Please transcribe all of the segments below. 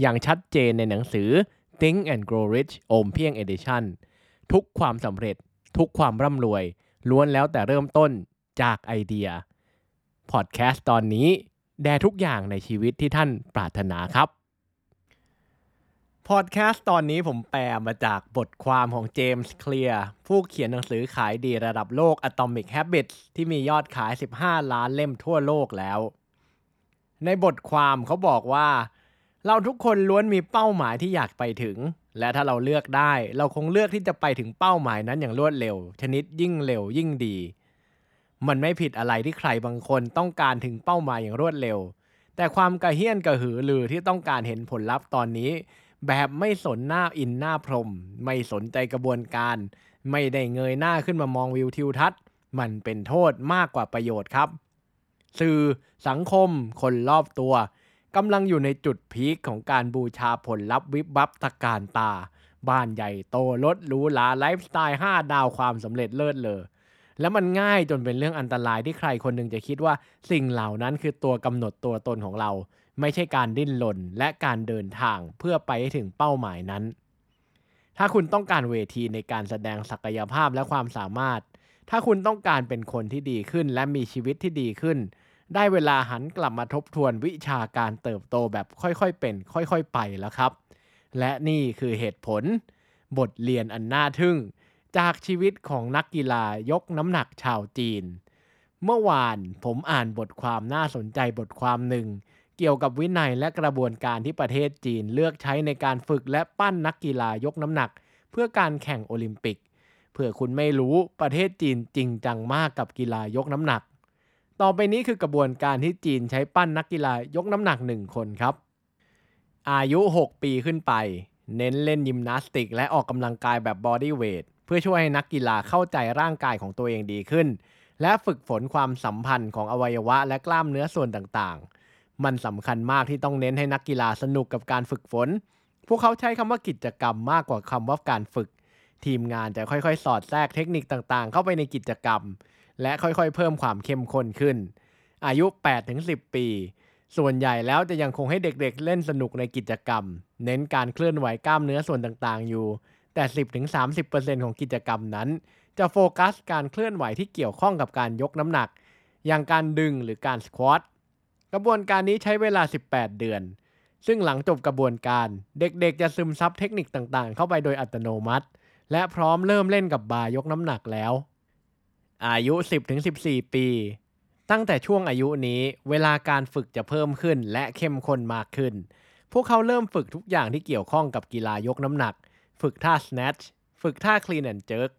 อย่างชัดเจนในหนังสือ Think and Grow Rich โอมเพียง Edition ทุกความสำเร็จ ทุกความร่ำรวย ล้วนแล้วแต่เริ่มต้นจากไอเดีย พอดแคสต์ตอนนี้ แด่ทุกอย่างในชีวิตที่ท่านปรารถนาครับ พอดแคสต์ตอนนี้ผมแปลมาจากบทความของเจมส์เคลียร์ผู้เขียนหนังสือขายดีระดับโลก Atomic Habits ที่มียอดขาย 15 ล้านเล่มทั่วโลกแล้ว ในบทความเขาบอกว่า เราทุกคนล้วนมีเป้าหมายที่อยากไปถึง และถ้าเราเลือกได้ เราคงเลือกที่จะไปถึงเป้าหมายนั้นอย่างรวดเร็ว ชนิดยิ่งเร็วยิ่งดี มันไม่ผิดอะไรที่ใครบางคนต้องการถึงเป้าหมายอย่างรวดเร็ว แต่ความกระเฮี้ยนกระหือรือที่ต้องการเห็นผลลัพธ์ตอนนี้ แบบไม่สนหน้าอินหน้าพรม ไม่สนใจกระบวนการ ไม่ได้เงยหน้าขึ้นมามองวิวทิวทัศน์ มันเป็นโทษมากกว่าประโยชน์ครับ สื่อสังคม คนรอบตัว กำลังอยู่ในจุดพีคของการบูชาผลลัพธ์วิบวับตะการตา บ้านใหญ่โตรถหรูหราไลฟ์สไตล์ 5 ดาวความสำเร็จเลิศเลอแล้วมันง่ายจนเป็นเรื่องอันตรายที่ใครคนหนึ่งจะคิดว่าสิ่งเหล่านั้นคือตัวกำหนดตัวตนของเรา ไม่ใช่การดิ้นรนและการเดินทางเพื่อไปให้ถึงเป้าหมายนั้น ถ้าคุณต้องการเวทีในการแสดงศักยภาพและความสามารถ ถ้าคุณต้องการเป็นคนที่ดีขึ้นและมีชีวิตที่ดีขึ้น ได้เวลาหันกลับมาทบทวนวิชาการเติบโตแบบค่อยๆเป็น ค่อยๆไปแล้วครับ และนี่คือเหตุผล บทเรียนอันน่าทึ่ง จากชีวิตของนักกีฬายกน้ำหนักชาวจีน เมื่อวานผมอ่านบทความน่าสนใจบทความหนึ่ง เกี่ยวกับวินัยและกระบวนการที่ประเทศจีนเลือกใช้ในการฝึกและปั้นนักกีฬายกน้ำหนัก เพื่อการแข่งโอลิมปิกเผื่อคุณไม่รู้ประเทศจีนจริงจังมากกับกีฬายกน้ำหนัก ต่อไปนี้คือกระบวนการที่จีนใช้ปั้นนักกีฬายกน้ำหนักหนึ่งคนครับ อายุ 6 ปีขึ้นไป เน้นเล่นยิมนาสติก และออกกำลังกายแบบบอดี้เวทเพื่อช่วยให้นักกีฬาเข้าใจร่างกายของตัวเองดีขึ้น และฝึกฝนความสัมพันธ์ของอวัยวะและกล้ามเนื้อส่วนต่างๆ มันสำคัญมากที่ต้องเน้นให้นักกีฬาสนุกกับการฝึกฝน พวกเขาใช้คำว่ากิจกรรมมากกว่าคำว่าการฝึก ทีมงานจะค่อยๆ สอดแทรกเทคนิคต่างๆ เข้าไปในกิจกรรม และค่อยๆ เพิ่มความเข้มข้นขึ้น อายุ 8-10 ปี ส่วนใหญ่แล้วจะยังคงให้เด็กๆ เล่นสนุกในกิจกรรม เน้นการเคลื่อนไหวกล้ามเนื้อส่วนต่างๆ อยู่ แต่ 10-30%ของกิจกรรมนั้น จะโฟกัสการเคลื่อนไหวที่เกี่ยวข้องกับการยกน้ำหนัก อย่างการดึงหรือการสควอตกระบวนการนี้ใช้เวลา 18 เดือน ซึ่งหลังจบกระบวนการ เด็กๆ จะซึมซับเทคนิคต่างๆ เข้าไปโดยอัตโนมัติ และพร้อมเริ่มเล่นกับบาร์ยกน้ำหนักแล้ว อายุ 10-14 ปี ตั้งแต่ช่วงอายุนี้เวลาการฝึกจะเพิ่มขึ้นและเข้มข้นมากขึ้น พวกเขาเริ่มฝึกทุกอย่างที่เกี่ยวข้องกับกีฬายกน้ำหนัก ฝึกท่า snatch ฝึกท่า clean and jerk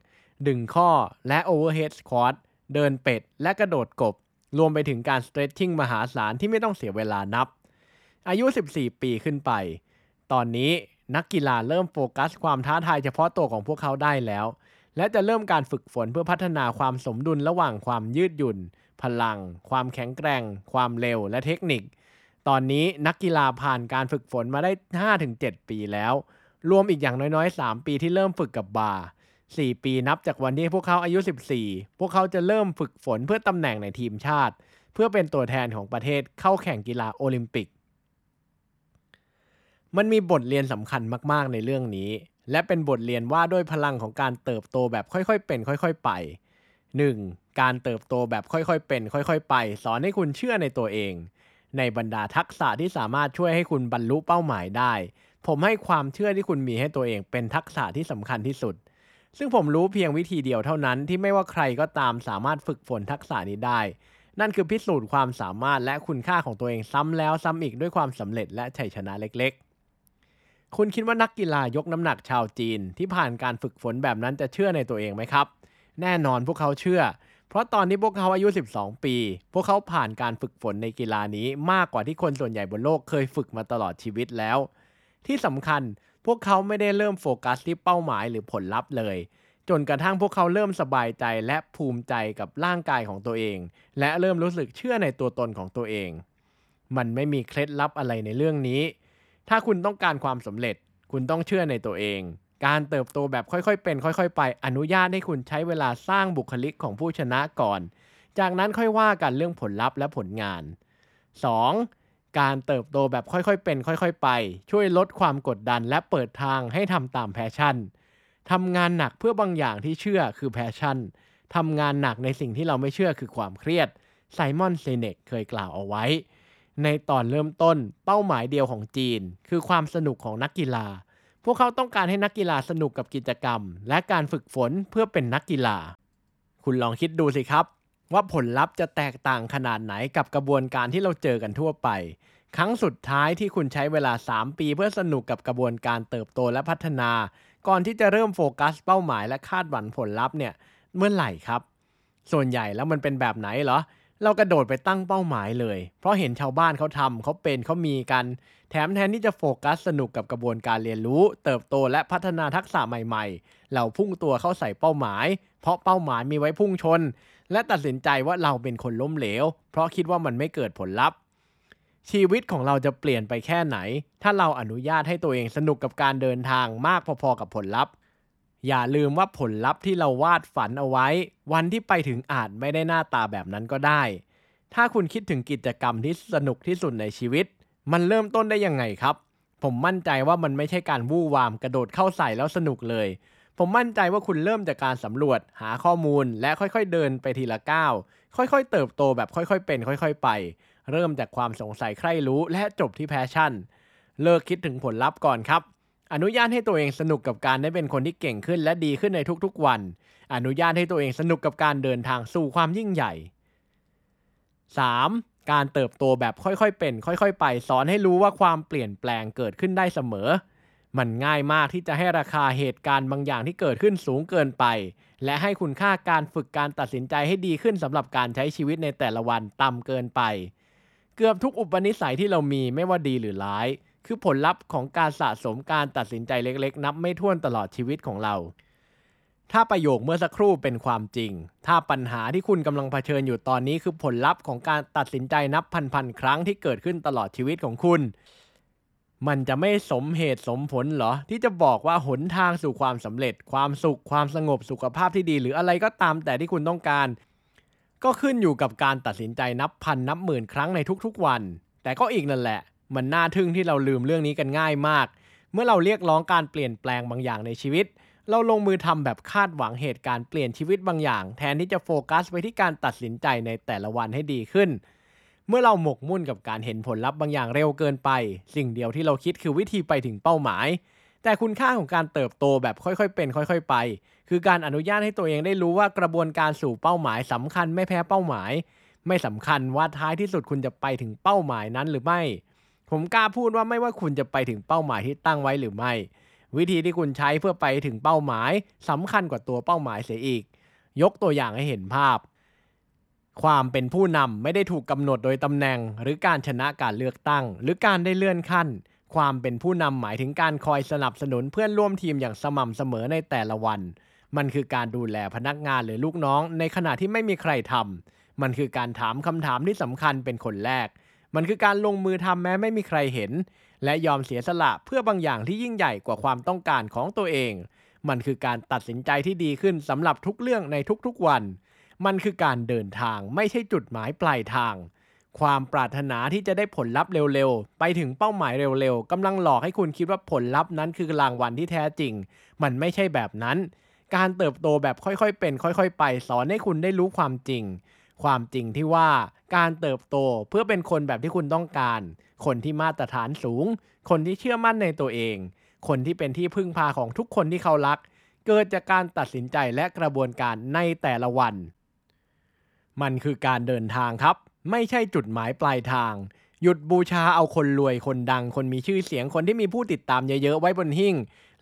ดึงข้อและ overhead squat เดินเป็ดและกระโดดกบ รวมไปถึงการ stretching มหาศาลที่ไม่ต้องเสียเวลานับ อายุ 14 ปีขึ้นไป ตอนนี้นักกีฬาเริ่มโฟกัสความท้าทายเฉพาะตัวของพวกเขาได้แล้ว และจะเริ่มการฝึกฝนเพื่อพัฒนาความสมดุลระหว่างความยืดหยุ่น พลัง ความแข็งแกร่ง ความเร็วและเทคนิค ตอนนี้นักกีฬาผ่านการฝึกฝนมาได้ 5-7 ปีแล้ว รวมอีกอย่างน้อยๆ 3 ปีที่เริ่มฝึกกับบาร์4 ปีนับจากวันที่พวกเขาอายุ 14 พวกเขาจะเริ่มฝึกฝนเพื่อตำแหน่งในทีมชาติ เพื่อเป็นตัวแทนของประเทศเข้าแข่งกีฬาโอลิมปิก มันมีบทเรียนสำคัญมาก ๆ ในเรื่องนี้ และเป็นบทเรียนว่าด้วยพลังของการเติบโตแบบค่อยๆ เป็น ค่อย ๆ ไป 1. การเติบโตแบบค่อยๆ เป็น ค่อย ๆ ไป สอนให้คุณเชื่อในตัวเอง ในบรรดาทักษะที่สามารถช่วยให้คุณบรรลุเป้าหมายได้ ผมให้ความเชื่อที่คุณมีให้ตัวเองเป็นทักษะที่สำคัญที่สุด ซึ่งผมรู้เพียงวิธีเดียวเท่านั้นที่ไม่ว่าใครก็ตามสามารถฝึกฝนทักษะนี้ได้ นั่นคือพิสูจน์ความสามารถและคุณค่าของตัวเองซ้ำแล้วซ้ำอีกด้วยความสำเร็จและชัยชนะเล็กๆ คุณคิดว่านักกีฬายกน้ำหนักชาวจีน ที่ผ่านการฝึกฝนแบบนั้นจะเชื่อในตัวเองไหมครับ แน่นอนพวกเขาเชื่อ เพราะตอนที่พวกเขาอายุ 12 ปี พวกเขาผ่านการฝึกฝนในกีฬานี้มากกว่าที่คนส่วนใหญ่บนโลกเคยฝึกมาตลอดชีวิตแล้ว ที่สำคัญพวกเขาไม่ได้เริ่มโฟกัสที่เป้าหมายหรือผลลัพธ์เลย จนกระทั่งพวกเขาเริ่มสบายใจและภูมิใจกับร่างกายของตัวเอง และเริ่มรู้สึกเชื่อในตัวตนของตัวเอง มันไม่มีเคล็ดลับอะไรในเรื่องนี้ ถ้าคุณต้องการความสำเร็จ คุณต้องเชื่อในตัวเอง การเติบโตแบบค่อยๆ เป็น ค่อยๆ ไป อนุญาตให้คุณใช้เวลาสร้างบุคลิกของผู้ชนะก่อน จากนั้นค่อยว่ากันเรื่องผลลัพธ์และผลงาน 2. การเติบโตแบบค่อยๆ เป็น ค่อย ๆ ไป ช่วยลดความกดดันและเปิดทางให้ทำตาม passion ทำงานหนักเพื่อบางอย่างที่เชื่อคือ passion ทำงานหนักในสิ่งที่เราไม่เชื่อคือความเครียด Simon Sinek เคยกล่าวเอาไว้ ในตอนเริ่มต้นเป้าหมายเดียวของจีน คือความสนุกของนักกีฬา พวกเขาต้องการให้นักกีฬาสนุกกับกิจกรรม และการฝึกฝนเพื่อเป็นนักกีฬา คุณลองคิดดูสิครับ ว่าผลลัพธ์จะแตกต่างขนาดไหนกับกระบวนการที่เราเจอกันทั่วไป ครั้งสุดท้ายที่คุณใช้เวลา 3 ปี เพื่อสนุกกับกระบวนการเติบโตและพัฒนา ก่อนที่จะเริ่มโฟกัส เป้าหมายและคาดหวังผลลัพธ์เนี่ยเมื่อไหร่ครับ ส่วนใหญ่แล้วมันเป็นแบบไหนเหรอ เรากระโดดไปตั้งเป้าหมายเลย เพราะเห็นชาวบ้านเขาทำเขาเป็นเขามีกัน แถมแทนที่จะโฟกัสสนุกกับกระบวนการเรียนรู้ เติบโตและพัฒนาทักษะใหม่ ๆ เราพุ่งตัวเข้าใส่เป้าหมาย เพราะเป้าหมายมีไว้พุ่งชน และตัดสินใจว่าเราเป็นคนล้มเหลว เพราะคิดว่ามันไม่เกิดผลลัพธ์ ชีวิตของเราจะเปลี่ยนไปแค่ไหน ถ้าเราอนุญาตให้ตัวเองสนุกกับการเดินทางมากพอๆกับผลลัพธ์ อย่าลืมว่าผลลัพธ์ที่เราวาดฝันเอาไว้ วันที่ไปถึงอาจไม่ได้หน้าตาแบบนั้นก็ได้ ถ้าคุณคิดถึงกิจกรรมที่สนุกที่สุดในชีวิต มันเริ่มต้นได้ยังไงครับ ผมมั่นใจว่ามันไม่ใช่การวู่วามกระโดดเข้าใส่แล้วสนุกเลย ผมมั่นใจว่าคุณเริ่มจากการสำรวจ หาข้อมูล และค่อยๆเดินไปทีละก้าว ค่อยๆ เติบโตแบบค่อยๆ เป็น ค่อย ๆ ไป เริ่มจากความสงสัยใคร่รู้และจบที่ passion เลิกคิดถึงผลลัพธ์ก่อนครับ อนุญาตให้ตัวเองสนุกกับการได้เป็นคนที่เก่งขึ้นและดีขึ้นในทุกๆวัน อนุญาตให้ตัวเองสนุกกับการเดินทางสู่ความยิ่งใหญ่ 3. การเติบโตแบบค่อยๆเป็น ค่อยๆ ไปสอนให้รู้ว่าความเปลี่ยนแปลงเกิดขึ้นได้เสมอ มันง่ายมากที่จะให้ราคาเหตุการณ์บางอย่างที่เกิดขึ้นสูงเกินไป และให้คุณค่าการฝึกการตัดสินใจให้ดีขึ้นสำหรับการใช้ชีวิตในแต่ละวันต่ำเกินไป เกือบทุกอุปนิสัยที่เรามีไม่ว่าดีหรือร้าย คือผลลัพธ์ของการสะสมการตัดสินใจเล็กๆ นับไม่ถ้วนตลอดชีวิตของเรา ถ้าประโยคเมื่อสักครู่เป็นความจริง ถ้าปัญหาที่คุณกำลังเผชิญอยู่ตอนนี้คือผลลัพธ์ของการตัดสินใจนับพันๆครั้งที่เกิดขึ้นตลอดชีวิตของคุณ มันจะไม่สมเหตุสมผลเหรอ ที่จะบอกว่าหนทางสู่ความสำเร็จ ความสุข ความสงบ สุขภาพที่ดี หรืออะไรก็ตามแต่ที่คุณต้องการ ก็ขึ้นอยู่กับการตัดสินใจนับพันนับหมื่นครั้งในทุกๆวัน แต่ก็อีกนั่นแหละ มันน่าทึ่งที่เราลืมเรื่องนี้กันง่ายมาก เมื่อเราเรียกร้องการเปลี่ยนแปลงบางอย่างในชีวิต เราลงมือทำแบบคาดหวังเหตุการณ์เปลี่ยนชีวิตบางอย่าง แทนที่จะโฟกัสไปที่การตัดสินใจในแต่ละวันให้ดีขึ้น เมื่อเราหมกมุ่นกับการเห็นผลลัพธ์บางอย่างเร็วเกินไป สิ่งเดียวที่เราคิดคือวิธีไปถึงเป้าหมาย แต่คุณค่าของการเติบโตแบบค่อยๆ เป็น ค่อย ๆ ไป คือการอนุญาตให้ตัวเองได้รู้ว่ากระบวนการสู่เป้าหมายสำคัญไม่แพ้เป้าหมาย ไม่สำคัญว่าท้ายที่สุดคุณจะไปถึงเป้าหมายนั้นหรือไม่ ผมกล้าพูดว่าไม่ว่าคุณจะไปถึงเป้าหมายที่ตั้งไว้หรือไม่ วิธีที่คุณใช้เพื่อไปถึงเป้าหมายสำคัญกว่าตัวเป้าหมายเสียอีก ยกตัวอย่างให้เห็นภาพ ความเป็นผู้นำไม่ได้ถูกกำหนดโดยตำแหน่ง หรือการชนะการเลือกตั้ง หรือการได้เลื่อนขั้น ความเป็นผู้นำหมายถึงการคอยสนับสนุนเพื่อนร่วมทีมอย่างสม่ำเสมอในแต่ละวัน มันคือการดูแลพนักงานหรือลูกน้อง ในขณะที่ไม่มีใครทำมันคือการถามคำถามที่สำคัญเป็นคนแรก มันคือการลงมือทำแม้ไม่มีใครเห็น และยอมเสียสละเพื่อบางอย่างที่ยิ่งใหญ่กว่าความต้องการของตัวเอง มันคือการตัดสินใจที่ดีขึ้นสำหรับทุกเรื่องในทุกๆวัน มันคือการเดินทางไม่ใช่จุดหมายปลายทาง ความปรารถนาที่จะได้ผลลัพธ์เร็วๆ ไปถึงเป้าหมายเร็วๆกำลังหลอกให้คุณคิดว่าผลลัพธ์นั้นคือรางวัลที่แท้จริง มันไม่ใช่แบบนั้น การเติบโตแบบค่อยๆเป็น ค่อย ๆ ไปสอนให้คุณได้รู้ความจริง ความจริงที่ว่าการเติบโตเพื่อเป็นคนแบบที่คุณต้องการ คนที่มาตรฐานสูง คนที่เชื่อมั่นในตัวเอง คนที่เป็นที่พึ่งพาของทุกคนที่เขารัก เกิดจากการตัดสินใจและกระบวนการในแต่ละวัน มันคือการเดินทางครับ ไม่ใช่จุดหมายปลายทาง หยุดบูชาเอาคนรวยคนดัง คนมีชื่อเสียงคนที่มีผู้ติดตามเยอะๆไว้บนหิ้ง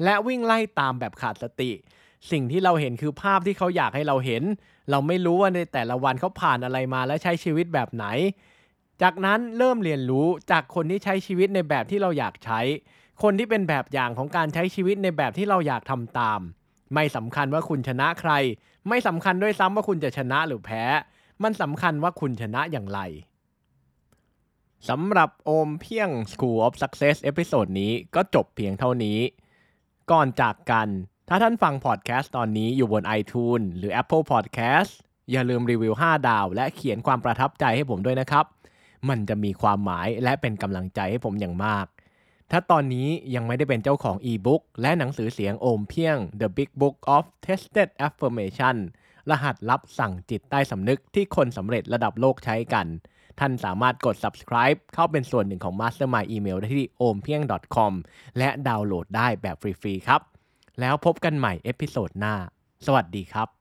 และวิ่งไล่ตามแบบขาดสติ สิ่งที่เราเห็นคือภาพที่เขาอยากให้เราเห็น เราไม่รู้ว่าในแต่ละวันเขาผ่านอะไรมาและใช้ชีวิตแบบไหน จากนั้นเริ่มเรียนรู้จากคนที่ใช้ชีวิตในแบบที่เราอยากใช้ คนที่เป็นแบบอย่างของการใช้ชีวิตในแบบที่เราอยากทำตาม ไม่สำคัญว่าคุณชนะใคร ไม่สำคัญด้วยซ้ำว่าคุณจะชนะหรือแพ้ มันสำคัญว่าคุณชนะอย่างไรสำหรับโอมเพียง School of Success episode นี้ก็จบเพียงเท่านี้ ก่อนจากกัน ถ้าท่านฟังพอดแคสต์ตอนนี้อยู่บน iTunes หรือ Apple Podcast อย่าลืมรีวิว 5 ดาว และเขียนความประทับใจให้ผมด้วยนะครับ มันจะมีความหมายและเป็นกำลังใจให้ผมอย่างมาก ถ้าตอนนี้ยังไม่ได้เป็นเจ้าของอีบุ๊กและหนังสือเสียงโอมเพียง The Big Book of Tested Affirmation รหัสลับสั่งจิตใต้สำนึกที่คนสำเร็จระดับโลกใช้กัน ท่านสามารถกด subscribe เข้าเป็นส่วนหนึ่งของ Mastermind Email ได้ที่ ompieng.com และดาวน์โหลดได้แบบฟรีๆครับ แล้วพบกันใหม่เอพิโซดหน้า สวัสดีครับ